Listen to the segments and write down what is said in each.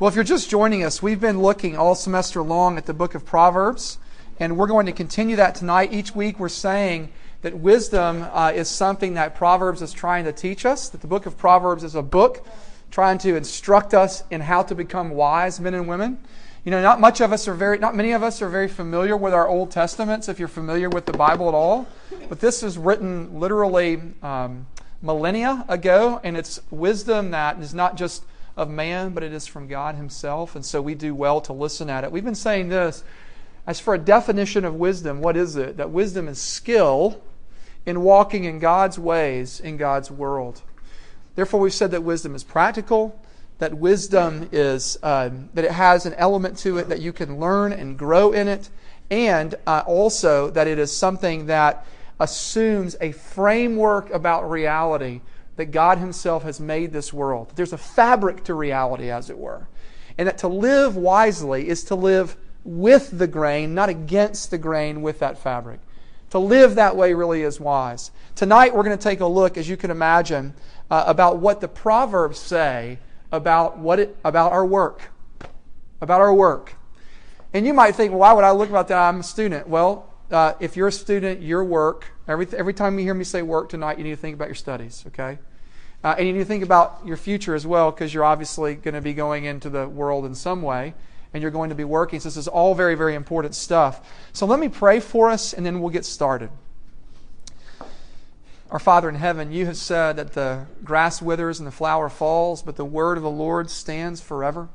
Well, if you're just joining us, we've been looking all semester long at the book of Proverbs, and we're going to continue that tonight. Each week, we're saying that wisdom uh, is something that Proverbs is trying to teach us, that the book of Proverbs is a book trying to instruct us in how to become wise men and women. You know, not much of us are very, not many of us are very familiar with our Old Testaments, if you're familiar with the Bible at all. But this is written literally um, millennia ago, and it's wisdom that is not just of man, but it is from God Himself. And so we do well to listen at it. We've been saying this as for a definition of wisdom, what is it? That wisdom is skill in walking in God's ways in God's world. Therefore, we've said that wisdom is practical, that wisdom is um, that it has an element to it that you can learn and grow in it, and uh, also that it is something that assumes a framework about reality that God Himself has made this world. There's a fabric to reality, as it were. And that to live wisely is to live with the grain, not against the grain with that fabric. To live that way really is wise. Tonight, we're going to take a look, as you can imagine, uh, about what the Proverbs say about, what it, about our work. About our work. And you might think, well, why would I look about that? I'm a student. Well, uh, if you're a student, your work, every, every time you hear me say work tonight, you need to think about your studies, okay? Uh, and you need to think about your future as well, because you're obviously going to be going into the world in some way, and you're going to be working. So this is all very, very important stuff. So let me pray for us, and then we'll get started. Our Father in heaven, you have said that the grass withers and the flower falls, but the word of the Lord stands forever.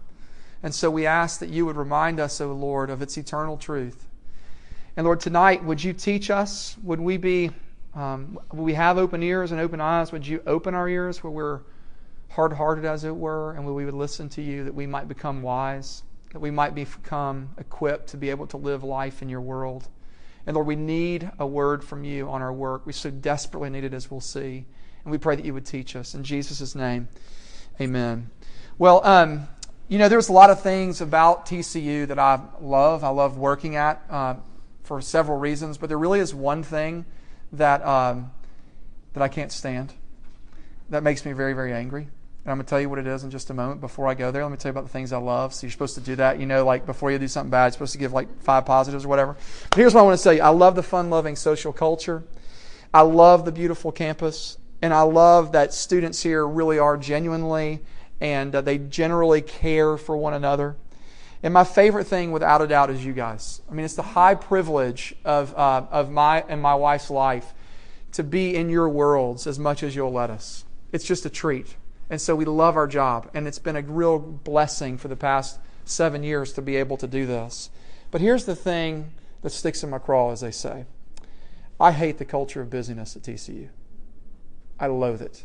And so we ask that you would remind us, O Lord, of its eternal truth. And Lord, tonight, would you teach us? Would we be, um, we have open ears and open eyes? Would you open our ears where we're hard hearted, as it were, and where we would listen to you that we might become wise, that we might become equipped to be able to live life in your world? And Lord, we need a word from you on our work. We so desperately need it, as we'll see. And we pray that you would teach us. In Jesus' name, amen. Well, um, you know, there's a lot of things about TCU that I love. I love working at uh, for several reasons, but there really is one thing that, um, that I can't stand that makes me very, very angry. And I'm going to tell you what it is in just a moment. Before I go there, let me tell you about the things I love. So you're supposed to do that. You know, like before you do something bad, you're supposed to give like five positives or whatever. But here's what I want to tell you I love the fun loving social culture. I love the beautiful campus. And I love that students here really are genuinely and uh, they generally care for one another. And my favorite thing, without a doubt, is you guys. I mean, it's the high privilege of, uh, of my and my wife's life to be in your worlds as much as you'll let us. It's just a treat. And so we love our job. And it's been a real blessing for the past seven years to be able to do this. But here's the thing that sticks in my craw, as they say I hate the culture of busyness at TCU. I loathe it.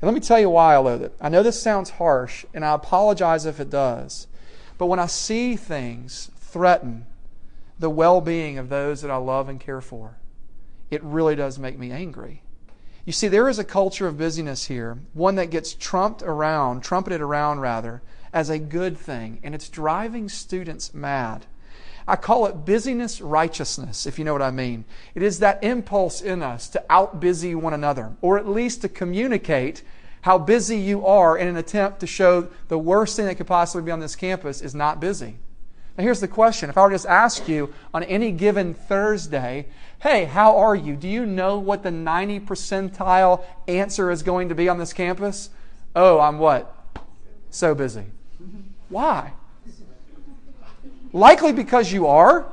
And let me tell you why I loathe it. I know this sounds harsh, and I apologize if it does. But when I see things threaten the well being of those that I love and care for, it really does make me angry. You see, there is a culture of busyness here, one that gets trumped around, trumpeted around rather, as a good thing, and it's driving students mad. I call it busyness righteousness, if you know what I mean. It is that impulse in us to outbusy one another, or at least to communicate how busy you are in an attempt to show the worst thing that could possibly be on this campus is not busy. Now, here's the question. If I were to just ask you on any given Thursday, hey, how are you? Do you know what the 90 percentile answer is going to be on this campus? Oh, I'm what? So busy. Why? Likely because you are,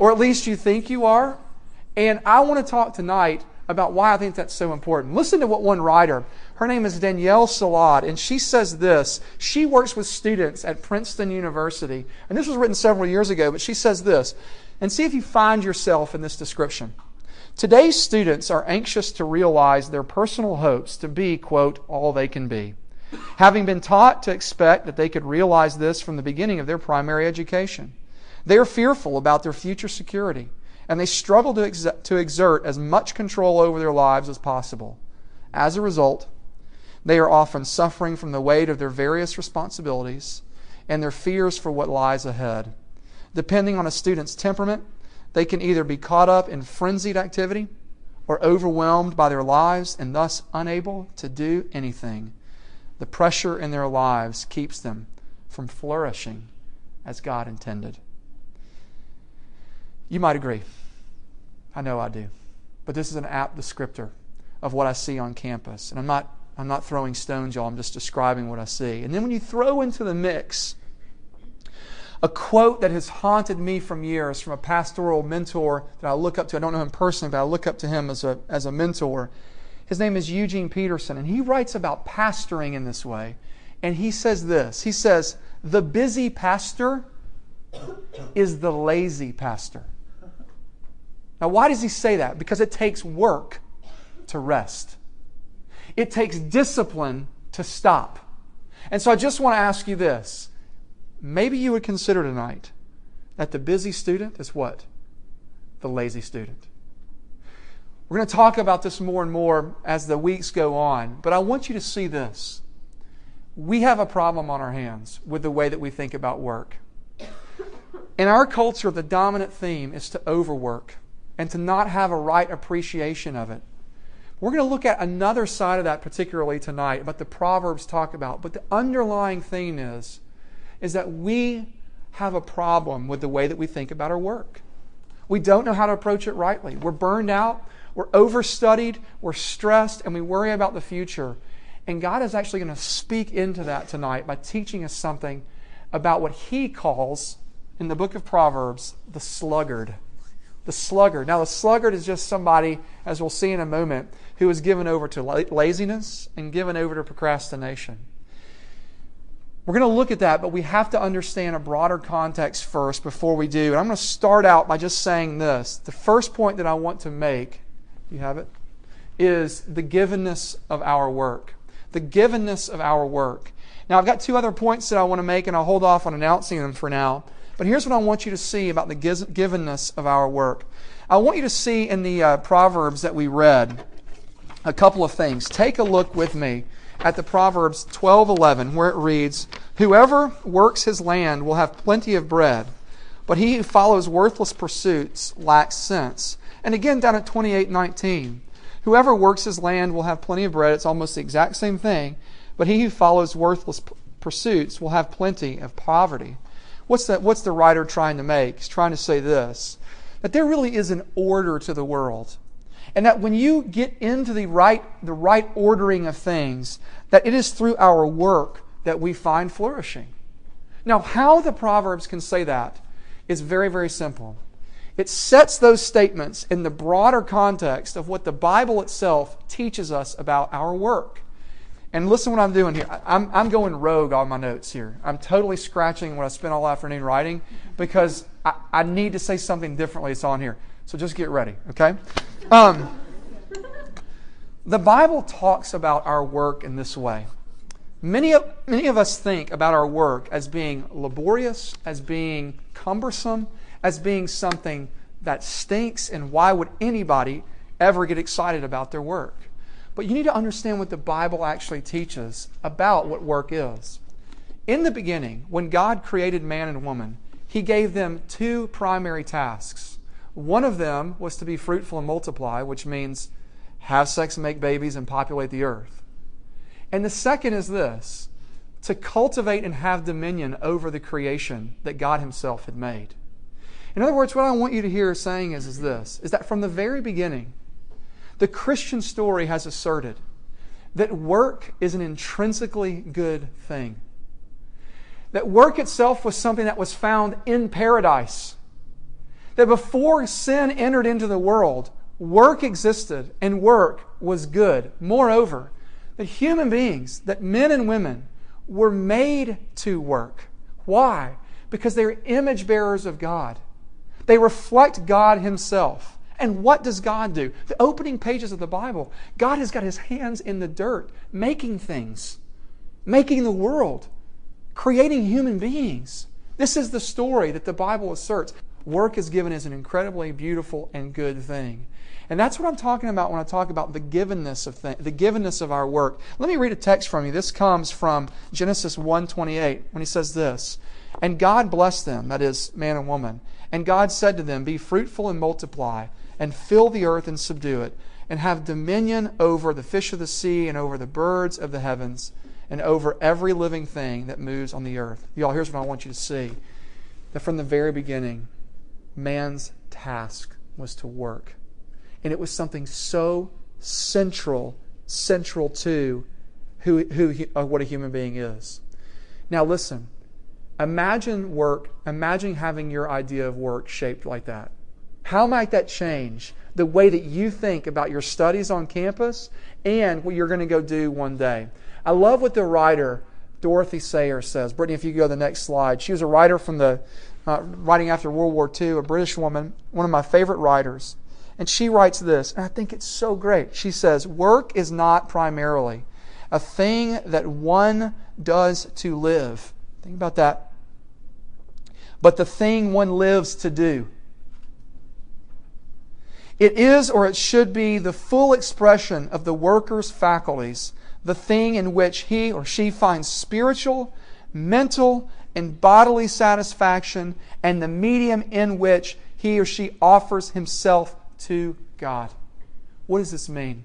or at least you think you are. And I want to talk tonight about why I think that's so important. Listen to what one writer her name is Danielle Salad, and she says this. She works with students at Princeton University, and this was written several years ago, but she says this, and see if you find yourself in this description. Today's students are anxious to realize their personal hopes to be, quote, all they can be. Having been taught to expect that they could realize this from the beginning of their primary education, they are fearful about their future security, and they struggle to, ex- to exert as much control over their lives as possible. As a result, they are often suffering from the weight of their various responsibilities and their fears for what lies ahead. Depending on a student's temperament, they can either be caught up in frenzied activity or overwhelmed by their lives and thus unable to do anything. The pressure in their lives keeps them from flourishing as God intended. You might agree. I know I do. But this is an apt descriptor of what I see on campus. And I'm not, I'm not throwing stones, y'all. I'm just describing what I see. And then when you throw into the mix a quote that has haunted me from years from a pastoral mentor that I look up to. I don't know him personally, but I look up to him as a, as a mentor. His name is Eugene Peterson, and he writes about pastoring in this way. And he says this He says, The busy pastor is the lazy pastor. Now, why does he say that? Because it takes work to rest, it takes discipline to stop. And so I just want to ask you this maybe you would consider tonight that the busy student is what? The lazy student. We're going to talk about this more and more as the weeks go on, but I want you to see this. We have a problem on our hands with the way that we think about work. In our culture, the dominant theme is to overwork and to not have a right appreciation of it. We're going to look at another side of that particularly tonight, but the Proverbs talk about. But the underlying thing is is that we have a problem with the way that we think about our work. We don't know how to approach it rightly. We're burned out, we're overstudied, we're stressed, and we worry about the future. And God is actually going to speak into that tonight by teaching us something about what He calls in the book of Proverbs the sluggard. The sluggard. Now, the sluggard is just somebody, as we'll see in a moment, who is given over to laziness and given over to procrastination. We're going to look at that, but we have to understand a broader context first before we do. And I'm going to start out by just saying this. The first point that I want to make, you have it, is the givenness of our work. The givenness of our work. Now, I've got two other points that I want to make, and I'll hold off on announcing them for now. But here's what I want you to see about the givenness of our work. I want you to see in the uh, Proverbs that we read a couple of things. Take a look with me at the Proverbs 12:11 where it reads, "Whoever works his land will have plenty of bread, but he who follows worthless pursuits lacks sense." And again down at 28:19, "Whoever works his land will have plenty of bread." It's almost the exact same thing, but he who follows worthless pursuits will have plenty of poverty. What's that what's the writer trying to make? He's trying to say this, that there really is an order to the world and that when you get into the right, the right ordering of things, that it is through our work that we find flourishing. Now, how the Proverbs can say that is very, very simple. It sets those statements in the broader context of what the Bible itself teaches us about our work. And listen what I'm doing here. I'm, I'm going rogue on my notes here. I'm totally scratching what I spent all afternoon writing because I, I need to say something differently. It's on here. So just get ready, okay? Um, the Bible talks about our work in this way. Many of, many of us think about our work as being laborious, as being cumbersome, as being something that stinks, and why would anybody ever get excited about their work? But you need to understand what the Bible actually teaches about what work is. In the beginning, when God created man and woman, He gave them two primary tasks one of them was to be fruitful and multiply, which means have sex and make babies and populate the earth. And the second is this to cultivate and have dominion over the creation that God Himself had made. In other words, what I want you to hear saying is, is this is that from the very beginning, the Christian story has asserted that work is an intrinsically good thing. That work itself was something that was found in paradise that before sin entered into the world, work existed and work was good. Moreover, that human beings, that men and women, were made to work. Why? Because they're image bearers of God. They reflect God Himself. And what does God do? The opening pages of the Bible, God has got His hands in the dirt, making things, making the world, creating human beings. This is the story that the Bible asserts work is given as an incredibly beautiful and good thing. And that's what I'm talking about when I talk about the givenness of th- the givenness of our work. Let me read a text from you. This comes from Genesis 1:28 when he says this, "And God blessed them, that is man and woman, and God said to them, be fruitful and multiply, and fill the earth and subdue it, and have dominion over the fish of the sea and over the birds of the heavens, and over every living thing that moves on the earth. Y'all, here's what I want you to see that from the very beginning, man's task was to work. And it was something so central, central to who, who uh, what a human being is. Now, listen. Imagine work, imagine having your idea of work shaped like that. How might that change the way that you think about your studies on campus and what you're going to go do one day? I love what the writer Dorothy Sayers says. Brittany, if you go to the next slide. She was a writer from the, uh, writing after World War II, a British woman, one of my favorite writers. And she writes this, and I think it's so great. She says, Work is not primarily a thing that one does to live. Think about that. But the thing one lives to do. It is or it should be the full expression of the worker's faculties, the thing in which he or she finds spiritual, mental, and bodily satisfaction, and the medium in which he or she offers himself to God. What does this mean?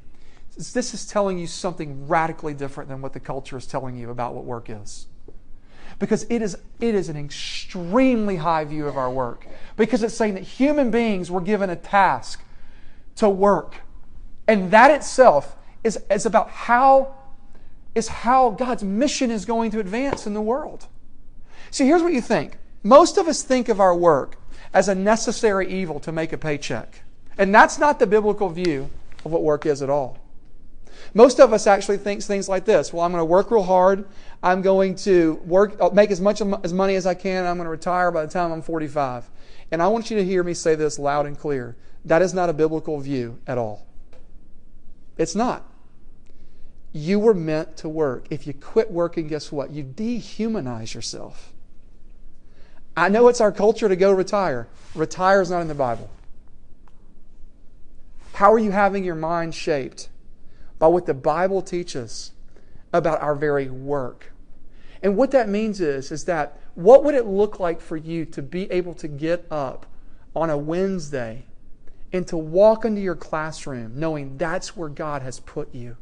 This is telling you something radically different than what the culture is telling you about what work is. Because it is, it is an extremely high view of our work. Because it's saying that human beings were given a task to work. And that itself is, is about how is how God's mission is going to advance in the world. See, here's what you think. Most of us think of our work as a necessary evil to make a paycheck. And that's not the biblical view of what work is at all. Most of us actually think things like this. Well, I'm going to work real hard. I'm going to work, make as much as money as I can. I'm going to retire by the time I'm 45. And I want you to hear me say this loud and clear. That is not a biblical view at all. It's not. You were meant to work. If you quit working, guess what? You dehumanize yourself. I know it's our culture to go retire. Retire is not in the Bible. How are you having your mind shaped? By what the Bible teaches about our very work. And what that means is, is that what would it look like for you to be able to get up on a Wednesday and to walk into your classroom knowing that's where God has put you?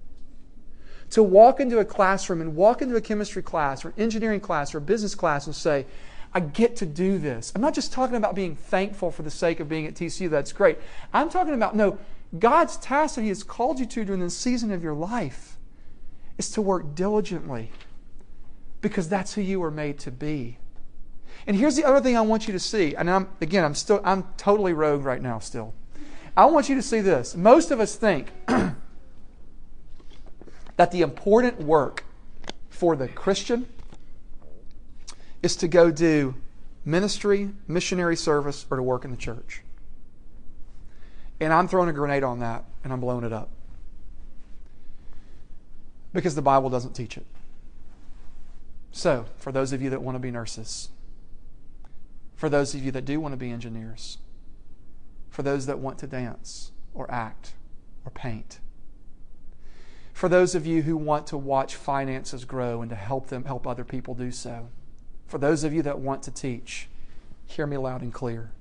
To walk into a classroom and walk into a chemistry class or engineering class or business class and say, I get to do this. I'm not just talking about being thankful for the sake of being at TCU, that's great. I'm talking about, no, God's task that He has called you to during this season of your life is to work diligently because that's who you were made to be. And here's the other thing I want you to see. And I'm, again, I'm still, I'm totally rogue right now still. I want you to see this. Most of us think that the important work for the Christian is to go do ministry, missionary service, or to work in the church. And I'm throwing a grenade on that and I'm blowing it up. Because the Bible doesn't teach it. So, for those of you that want to be nurses, for those of you that do want to be engineers, for those that want to dance or act or paint, for those of you who want to watch finances grow and to help them help other people do so, for those of you that want to teach, hear me loud and clear.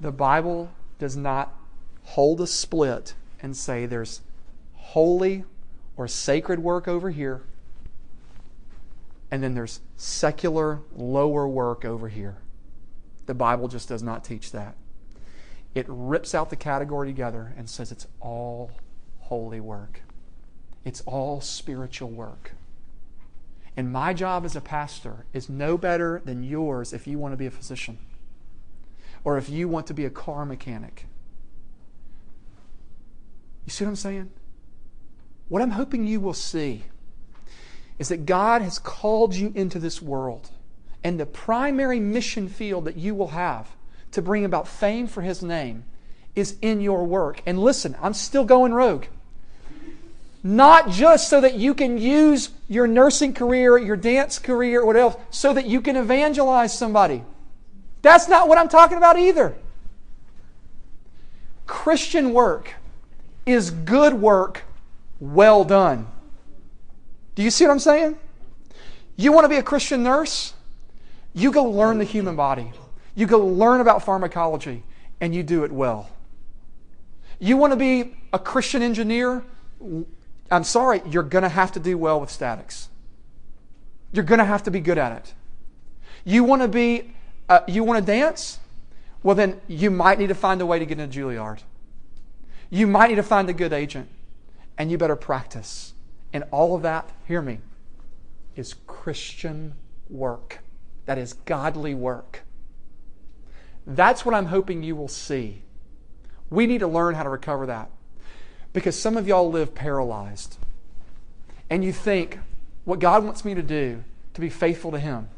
The Bible does not hold a split and say there's holy or sacred work over here, and then there's secular, lower work over here. The Bible just does not teach that. It rips out the category together and says it's all holy work, it's all spiritual work. And my job as a pastor is no better than yours if you want to be a physician or if you want to be a car mechanic you see what I'm saying? What I'm hoping you will see is that God has called you into this world, and the primary mission field that you will have to bring about fame for His name is in your work. And listen, I'm still going rogue. Not just so that you can use your nursing career, your dance career, or whatever, so that you can evangelize somebody. That's not what I'm talking about either. Christian work is good work well done. Do you see what I'm saying? You want to be a Christian nurse? You go learn the human body. You go learn about pharmacology and you do it well. You want to be a Christian engineer? I'm sorry, you're going to have to do well with statics. You're going to have to be good at it. You want to be, uh, you want to dance? Well, then you might need to find a way to get into Juilliard. You might need to find a good agent, and you better practice. And all of that, hear me, is Christian work. That is godly work. That's what I'm hoping you will see. We need to learn how to recover that. Because some of y'all live paralyzed. And you think, what God wants me to do to be faithful to Him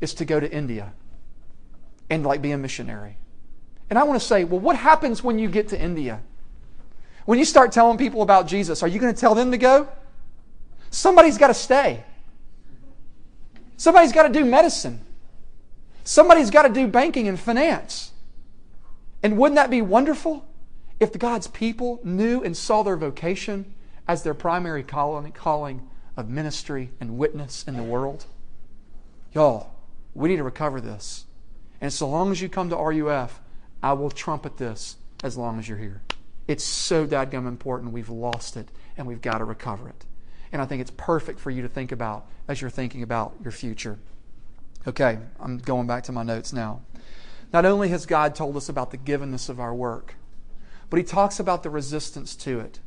is to go to India and like be a missionary. And I want to say, well, what happens when you get to India? When you start telling people about Jesus, are you going to tell them to go? Somebody's got to stay. Somebody's got to do medicine. Somebody's got to do banking and finance. And wouldn't that be wonderful if God's people knew and saw their vocation as their primary calling of ministry and witness in the world? Y'all, we need to recover this. And so long as you come to RUF, I will trumpet this as long as you're here. It's so dadgum important. We've lost it and we've got to recover it. And I think it's perfect for you to think about as you're thinking about your future. Okay, I'm going back to my notes now. Not only has God told us about the givenness of our work, but He talks about the resistance to it.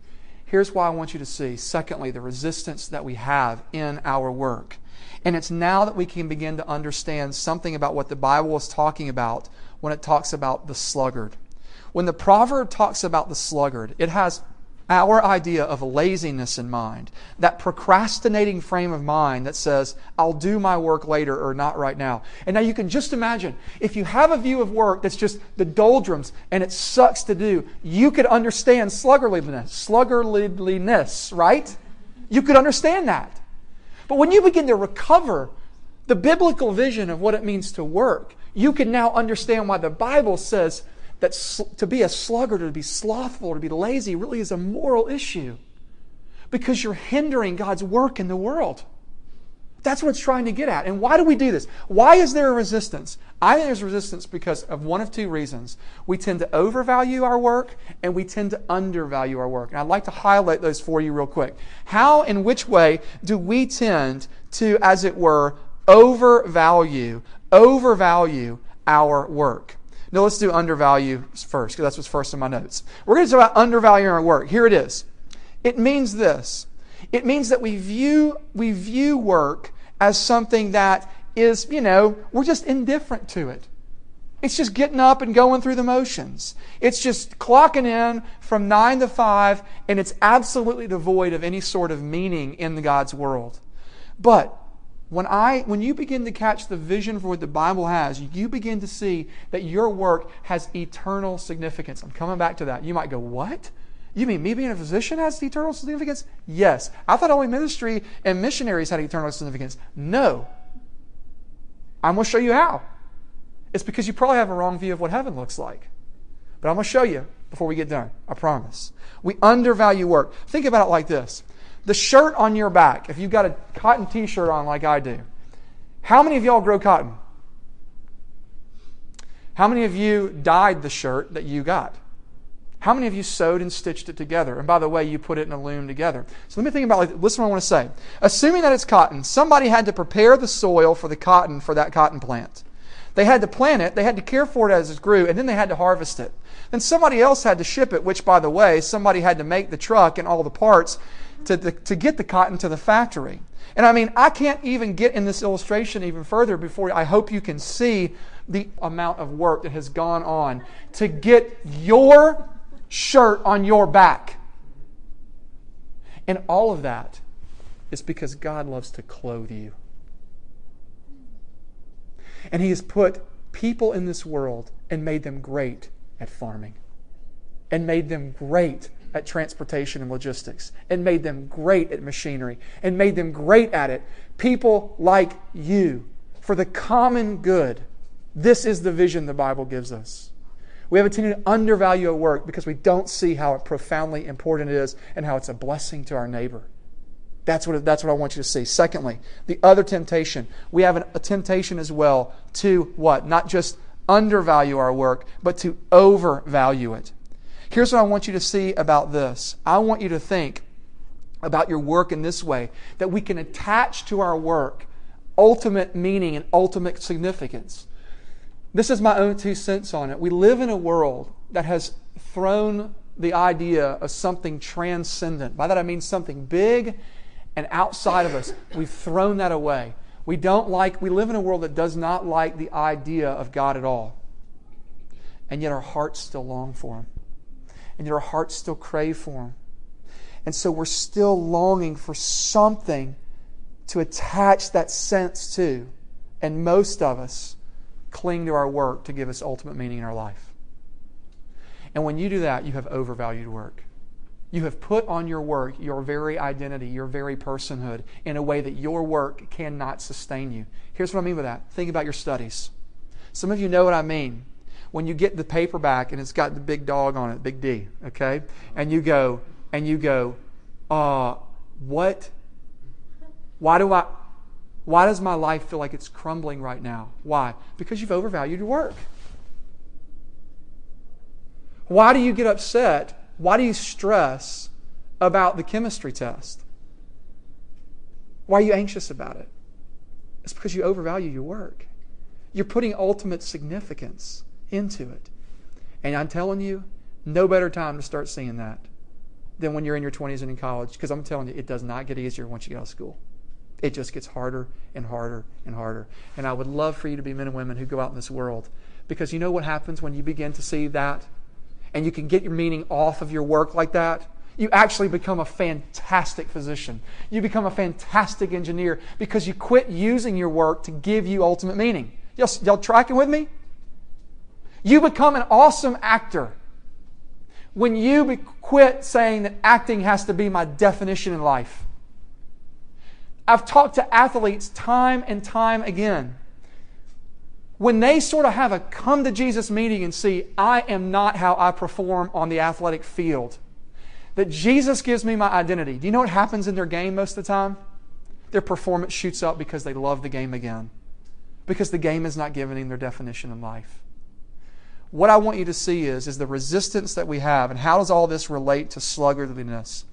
Here's why I want you to see. Secondly, the resistance that we have in our work. And it's now that we can begin to understand something about what the Bible is talking about when it talks about the sluggard. When the proverb talks about the sluggard, it has our idea of laziness in mind, that procrastinating frame of mind that says, I'll do my work later or not right now. And now you can just imagine if you have a view of work that's just the doldrums and it sucks to do, you could understand sluggardliness, sluggardliness, right? You could understand that. But when you begin to recover the biblical vision of what it means to work, you can now understand why the Bible says that sl- to be a sluggard or to be slothful or to be lazy really is a moral issue because you're hindering God's work in the world. That's what it's trying to get at. And why do we do this? Why is there a resistance? I think there's resistance because of one of two reasons. We tend to overvalue our work and we tend to undervalue our work. And I'd like to highlight those for you real quick. How and which way do we tend to, as it were, overvalue, overvalue our work? No, let's do undervalue first, because that's what's first in my notes. We're going to talk about undervaluing our work. Here it is. It means this. It means that we view, we view work as something that is, you know, we're just indifferent to it. It's just getting up and going through the motions. It's just clocking in from 9 to 5, and it's absolutely devoid of any sort of meaning in God's world. But when I when you begin to catch the vision for what the Bible has, you begin to see that your work has eternal significance. I'm coming back to that. You might go, "What? You mean me being a physician has eternal significance?" Yes. I thought only ministry and missionaries had eternal significance. No. I'm going to show you how. It's because you probably have a wrong view of what heaven looks like. But I'm going to show you before we get done. I promise. We undervalue work. Think about it like this. The shirt on your back, if you've got a cotton t shirt on like I do, how many of y'all grow cotton? How many of you dyed the shirt that you got? How many of you sewed and stitched it together? And by the way, you put it in a loom together. So let me think about like listen what I want to say. Assuming that it's cotton, somebody had to prepare the soil for the cotton for that cotton plant. They had to plant it, they had to care for it as it grew, and then they had to harvest it. Then somebody else had to ship it, which by the way, somebody had to make the truck and all the parts to, the, to get the cotton to the factory. And I mean, I can't even get in this illustration even further before I hope you can see the amount of work that has gone on to get your shirt on your back. And all of that is because God loves to clothe you. And He has put people in this world and made them great at farming, and made them great at transportation and logistics and made them great at machinery and made them great at it. People like you for the common good. This is the vision the Bible gives us. We have a tendency to undervalue our work because we don't see how profoundly important it is and how it's a blessing to our neighbor. That's what, that's what I want you to see. Secondly, the other temptation. We have an, a temptation as well to what? Not just undervalue our work, but to overvalue it. Here's what I want you to see about this I want you to think about your work in this way that we can attach to our work ultimate meaning and ultimate significance. This is my own two cents on it. We live in a world that has thrown the idea of something transcendent. By that I mean something big and outside of us. We've thrown that away. We don't like, we live in a world that does not like the idea of God at all. And yet our hearts still long for Him. And yet our hearts still crave for Him. And so we're still longing for something to attach that sense to. And most of us cling to our work to give us ultimate meaning in our life. And when you do that, you have overvalued work. You have put on your work your very identity, your very personhood, in a way that your work cannot sustain you. Here's what I mean by that. Think about your studies. Some of you know what I mean. When you get the paperback and it's got the big dog on it, big D, okay? And you go, and you go, uh, what? Why do I, why does my life feel like it's crumbling right now? Why? Because you've overvalued your work. Why do you get upset? Why do you stress about the chemistry test? Why are you anxious about it? It's because you overvalue your work. You're putting ultimate significance into it. And I'm telling you, no better time to start seeing that than when you're in your 20s and in college, because I'm telling you, it does not get easier once you get out of school. It just gets harder and harder and harder. And I would love for you to be men and women who go out in this world, because you know what happens when you begin to see that and you can get your meaning off of your work like that? You actually become a fantastic physician. You become a fantastic engineer because you quit using your work to give you ultimate meaning. Y'all, y'all tracking with me? You become an awesome actor when you quit saying that acting has to be my definition in life. I've talked to athletes time and time again. When they sort of have a come to Jesus meeting and see, I am not how I perform on the athletic field, that Jesus gives me my identity. Do you know what happens in their game most of the time? Their performance shoots up because they love the game again, because the game is not giving them their definition in life what I want you to see is, is the resistance that we have and how does all this relate to sluggardliness.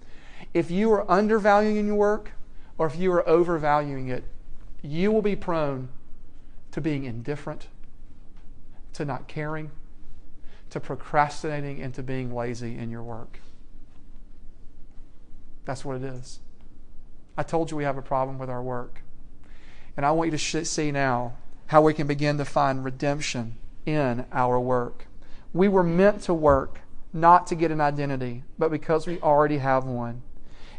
If you are undervaluing your work or if you are overvaluing it, you will be prone to being indifferent, to not caring, to procrastinating, and to being lazy in your work. That's what it is. I told you we have a problem with our work. And I want you to see now how we can begin to find redemption in our work. We were meant to work not to get an identity, but because we already have one.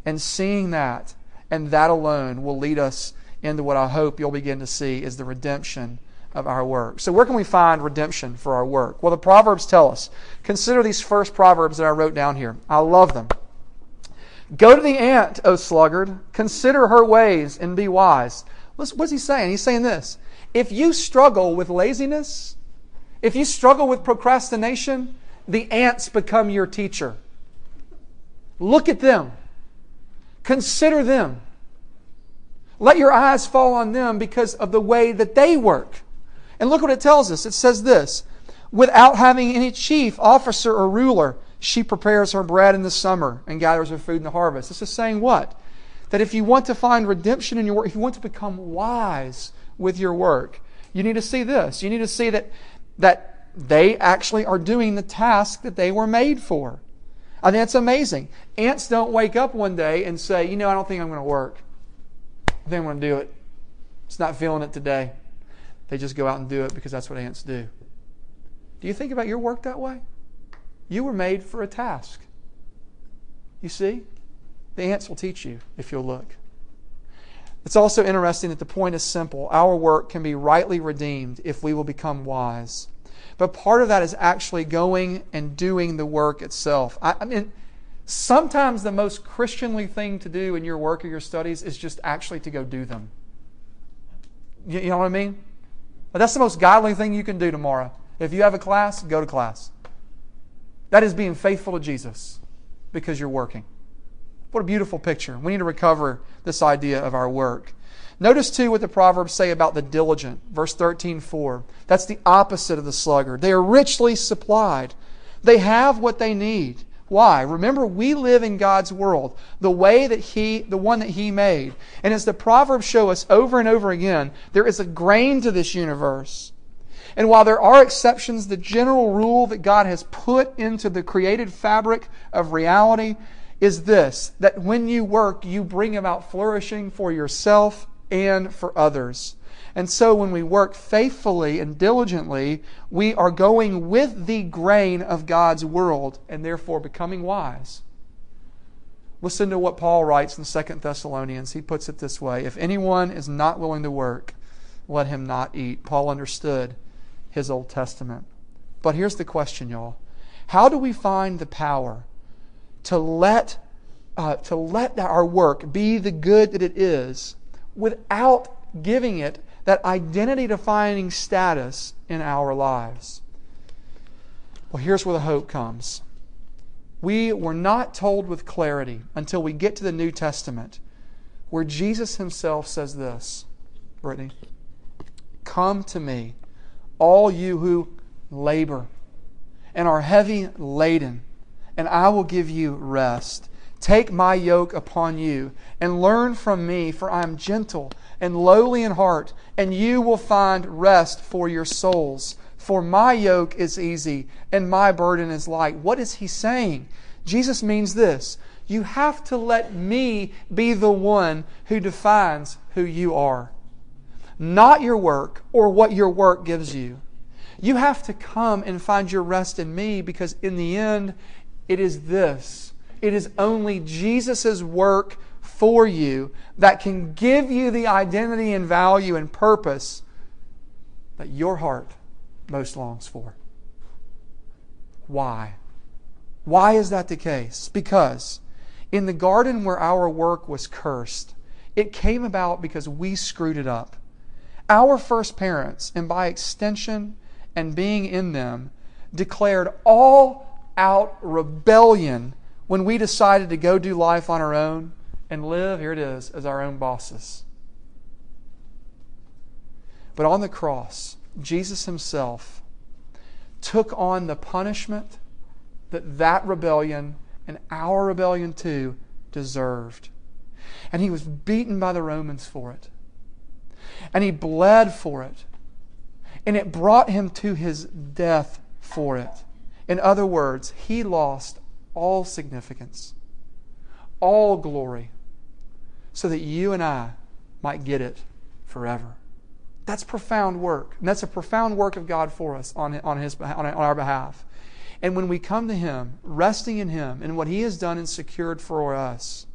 And seeing that and that alone will lead us into what I hope you'll begin to see is the redemption of our work. So, where can we find redemption for our work? Well, the Proverbs tell us. Consider these first Proverbs that I wrote down here. I love them. Go to the ant, O sluggard. Consider her ways and be wise. What's, he saying? He's saying this. If you struggle with laziness, if you struggle with procrastination, the ants become your teacher. Look at them. Consider them. Let your eyes fall on them because of the way that they work. And look what it tells us. It says this Without having any chief, officer, or ruler, she prepares her bread in the summer and gathers her food in the harvest. This is saying what? That if you want to find redemption in your work, if you want to become wise with your work, you need to see this. You need to see that that they actually are doing the task that they were made for. I think that's amazing. Ants don't wake up one day and say, you know, I don't think I'm going to work. I think I'm going to do it. It's not feeling it today. They just go out and do it because that's what ants do. Do you think about your work that way? You were made for a task. You see? The ants will teach you if you'll look. It's also interesting that the point is simple. Our work can be rightly redeemed if we will become wise. But part of that is actually going and doing the work itself. I, I mean, sometimes the most Christianly thing to do in your work or your studies is just actually to go do them. You, you know what I mean? But that's the most godly thing you can do tomorrow. If you have a class, go to class. That is being faithful to Jesus because you're working. What a beautiful picture. We need to recover this idea of our work. Notice too what the Proverbs say about the diligent. Verse 13, 4. That's the opposite of the sluggard. They are richly supplied. They have what they need. Why? Remember, we live in God's world, the way that He, the one that He made. And as the Proverbs show us over and over again, there is a grain to this universe. And while there are exceptions, the general rule that God has put into the created fabric of reality is this that when you work, you bring about flourishing for yourself and for others. And so when we work faithfully and diligently, we are going with the grain of God's world and therefore becoming wise. Listen to what Paul writes in 2 Thessalonians. He puts it this way If anyone is not willing to work, let him not eat. Paul understood his Old Testament. But here's the question, y'all. How do we find the power to let, uh, to let our work be the good that it is without giving it that identity defining status in our lives. Well, here's where the hope comes. We were not told with clarity until we get to the New Testament, where Jesus himself says this Brittany, come to me, all you who labor and are heavy laden, and I will give you rest. Take my yoke upon you and learn from me, for I am gentle and lowly in heart, and you will find rest for your souls. For my yoke is easy and my burden is light. What is he saying? Jesus means this you have to let me be the one who defines who you are, not your work or what your work gives you. You have to come and find your rest in me because, in the end, it is this. It is only Jesus' work for you that can give you the identity and value and purpose that your heart most longs for. Why? Why is that the case? Because in the garden where our work was cursed, it came about because we screwed it up. Our first parents, and by extension and being in them, declared all out rebellion when we decided to go do life on our own and live, here it is, as our own bosses. But on the cross, Jesus himself took on the punishment that that rebellion and our rebellion too deserved. And he was beaten by the Romans for it. And he bled for it. And it brought him to his death for it. In other words, he lost all significance, all glory, so that you and I might get it forever. That's profound work. And that's a profound work of God for us on, on, his, on our behalf. And when we come to Him, resting in Him and what He has done and secured for us,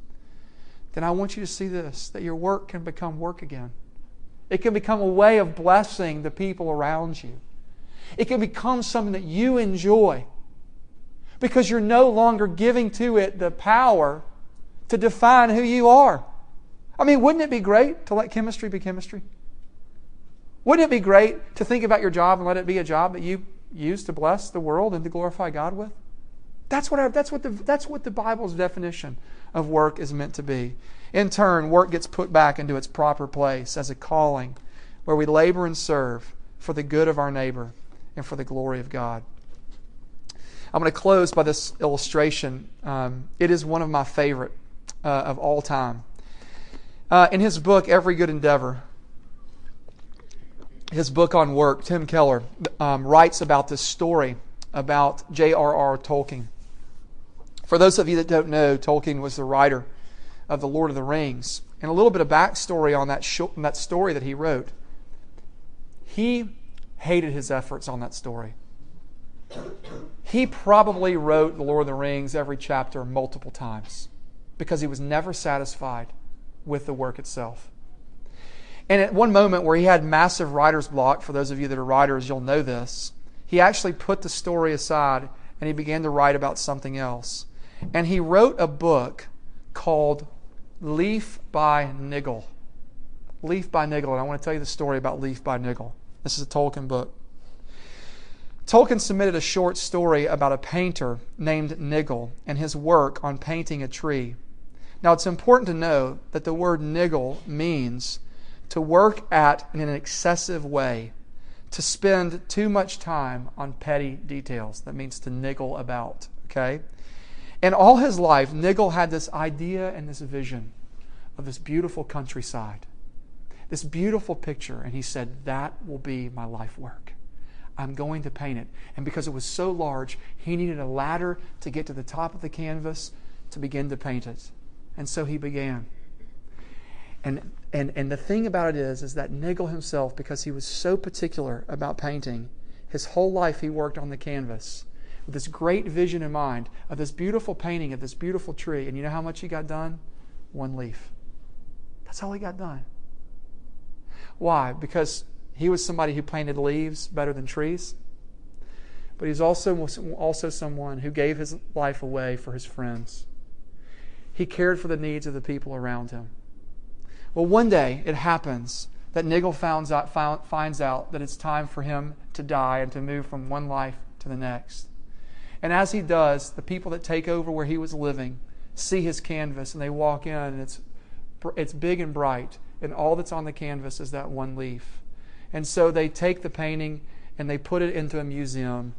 then I want you to see this that your work can become work again. It can become a way of blessing the people around you. It can become something that you enjoy because you're no longer giving to it the power to define who you are. I mean, wouldn't it be great to let chemistry be chemistry? Wouldn't it be great to think about your job and let it be a job that you use to bless the world and to glorify God with? That's what, that's, what the, that's what the Bible's definition of work is meant to be. In turn, work gets put back into its proper place as a calling where we labor and serve for the good of our neighbor and for the glory of God. I'm going to close by this illustration. Um, it is one of my favorite uh, of all time. Uh, in his book, Every Good Endeavor, his book on work, Tim Keller um, writes about this story about J.R.R. Tolkien. For those of you that don't know, Tolkien was the writer of The Lord of the Rings. And a little bit of backstory on that, sh- that story that he wrote. He hated his efforts on that story. He probably wrote The Lord of the Rings every chapter multiple times because he was never satisfied with the work itself. And at one moment where he had massive writer's block, for those of you that are writers, you'll know this, he actually put the story aside and he began to write about something else. And he wrote a book called Leaf by Niggle. Leaf by Niggle. And I want to tell you the story about Leaf by Niggle. This is a Tolkien book. Tolkien submitted a short story about a painter named Niggle and his work on painting a tree. Now, it's important to know that the word niggle means to work at in an excessive way, to spend too much time on petty details. That means to niggle about, okay? And all his life, Nigel had this idea and this vision of this beautiful countryside, this beautiful picture. And he said, That will be my life work. I'm going to paint it. And because it was so large, he needed a ladder to get to the top of the canvas to begin to paint it. And so he began. And, and, and the thing about it is, is that Nigel himself, because he was so particular about painting, his whole life he worked on the canvas with this great vision in mind of this beautiful painting of this beautiful tree. And you know how much he got done? One leaf. That's all he got done. Why? Because he was somebody who painted leaves better than trees. But he's also, also someone who gave his life away for his friends. He cared for the needs of the people around him. Well, one day it happens that Nigel finds out, finds out that it's time for him to die and to move from one life to the next. And as he does, the people that take over where he was living see his canvas and they walk in and it's, it's big and bright, and all that's on the canvas is that one leaf. And so they take the painting and they put it into a museum,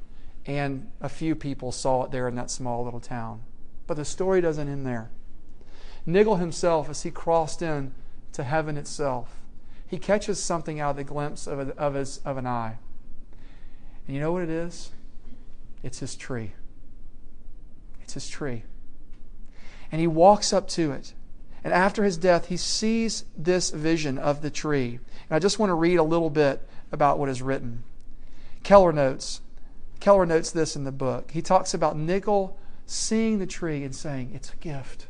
and a few people saw it there in that small little town. But the story doesn't end there. Nigel himself, as he crossed in to heaven itself, he catches something out of the glimpse of, a, of, his, of an eye. And you know what it is? It's his tree. It's his tree. And he walks up to it. And after his death, he sees this vision of the tree. And I just want to read a little bit about what is written. Keller notes, Keller notes this in the book. He talks about Nigel seeing the tree and saying, It's a gift,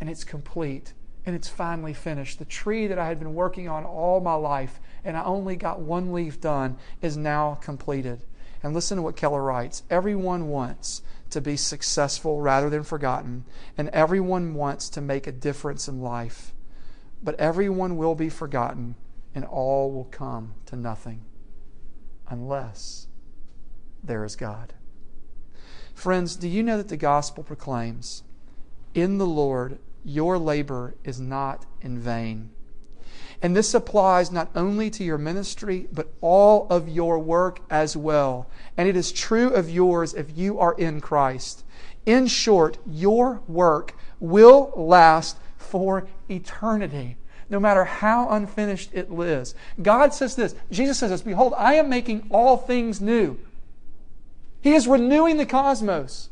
and it's complete, and it's finally finished. The tree that I had been working on all my life, and I only got one leaf done, is now completed. And listen to what Keller writes Everyone wants to be successful rather than forgotten, and everyone wants to make a difference in life. But everyone will be forgotten, and all will come to nothing unless there is God. Friends, do you know that the gospel proclaims, In the Lord your labor is not in vain? And this applies not only to your ministry, but all of your work as well. And it is true of yours if you are in Christ. In short, your work will last for eternity, no matter how unfinished it is. God says this Jesus says this Behold, I am making all things new. He is renewing the cosmos.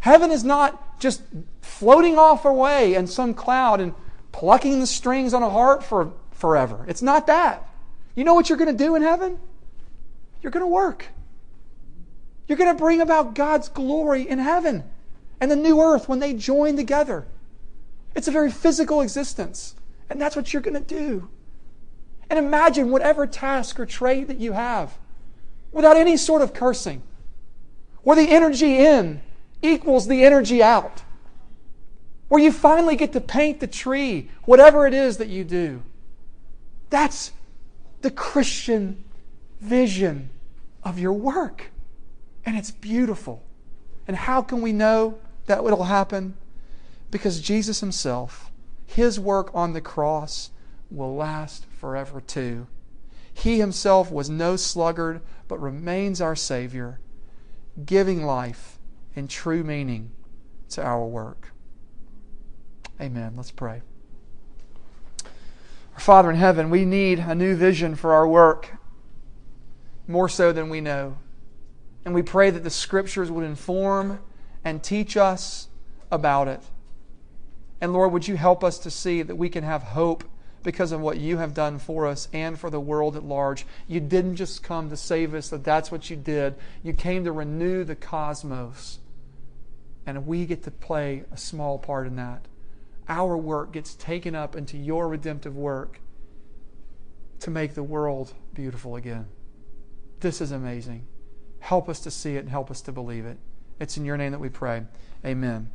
Heaven is not just floating off away in some cloud and plucking the strings on a harp for forever. It's not that. You know what you're going to do in heaven? You're going to work. You're going to bring about God's glory in heaven and the new earth when they join together. It's a very physical existence, and that's what you're going to do. And imagine whatever task or trade that you have without any sort of cursing, where the energy in equals the energy out where you finally get to paint the tree, whatever it is that you do. That's the Christian vision of your work. And it's beautiful. And how can we know that it'll happen? Because Jesus Himself, His work on the cross, will last forever too. He Himself was no sluggard, but remains our Savior, giving life and true meaning to our work. Amen. Let's pray. Our Father in heaven, we need a new vision for our work, more so than we know. And we pray that the Scriptures would inform and teach us about it. And Lord, would you help us to see that we can have hope because of what you have done for us and for the world at large. You didn't just come to save us, that that's what you did. You came to renew the cosmos. And we get to play a small part in that our work gets taken up into your redemptive work to make the world beautiful again. This is amazing. Help us to see it and help us to believe it. It's in your name that we pray. Amen.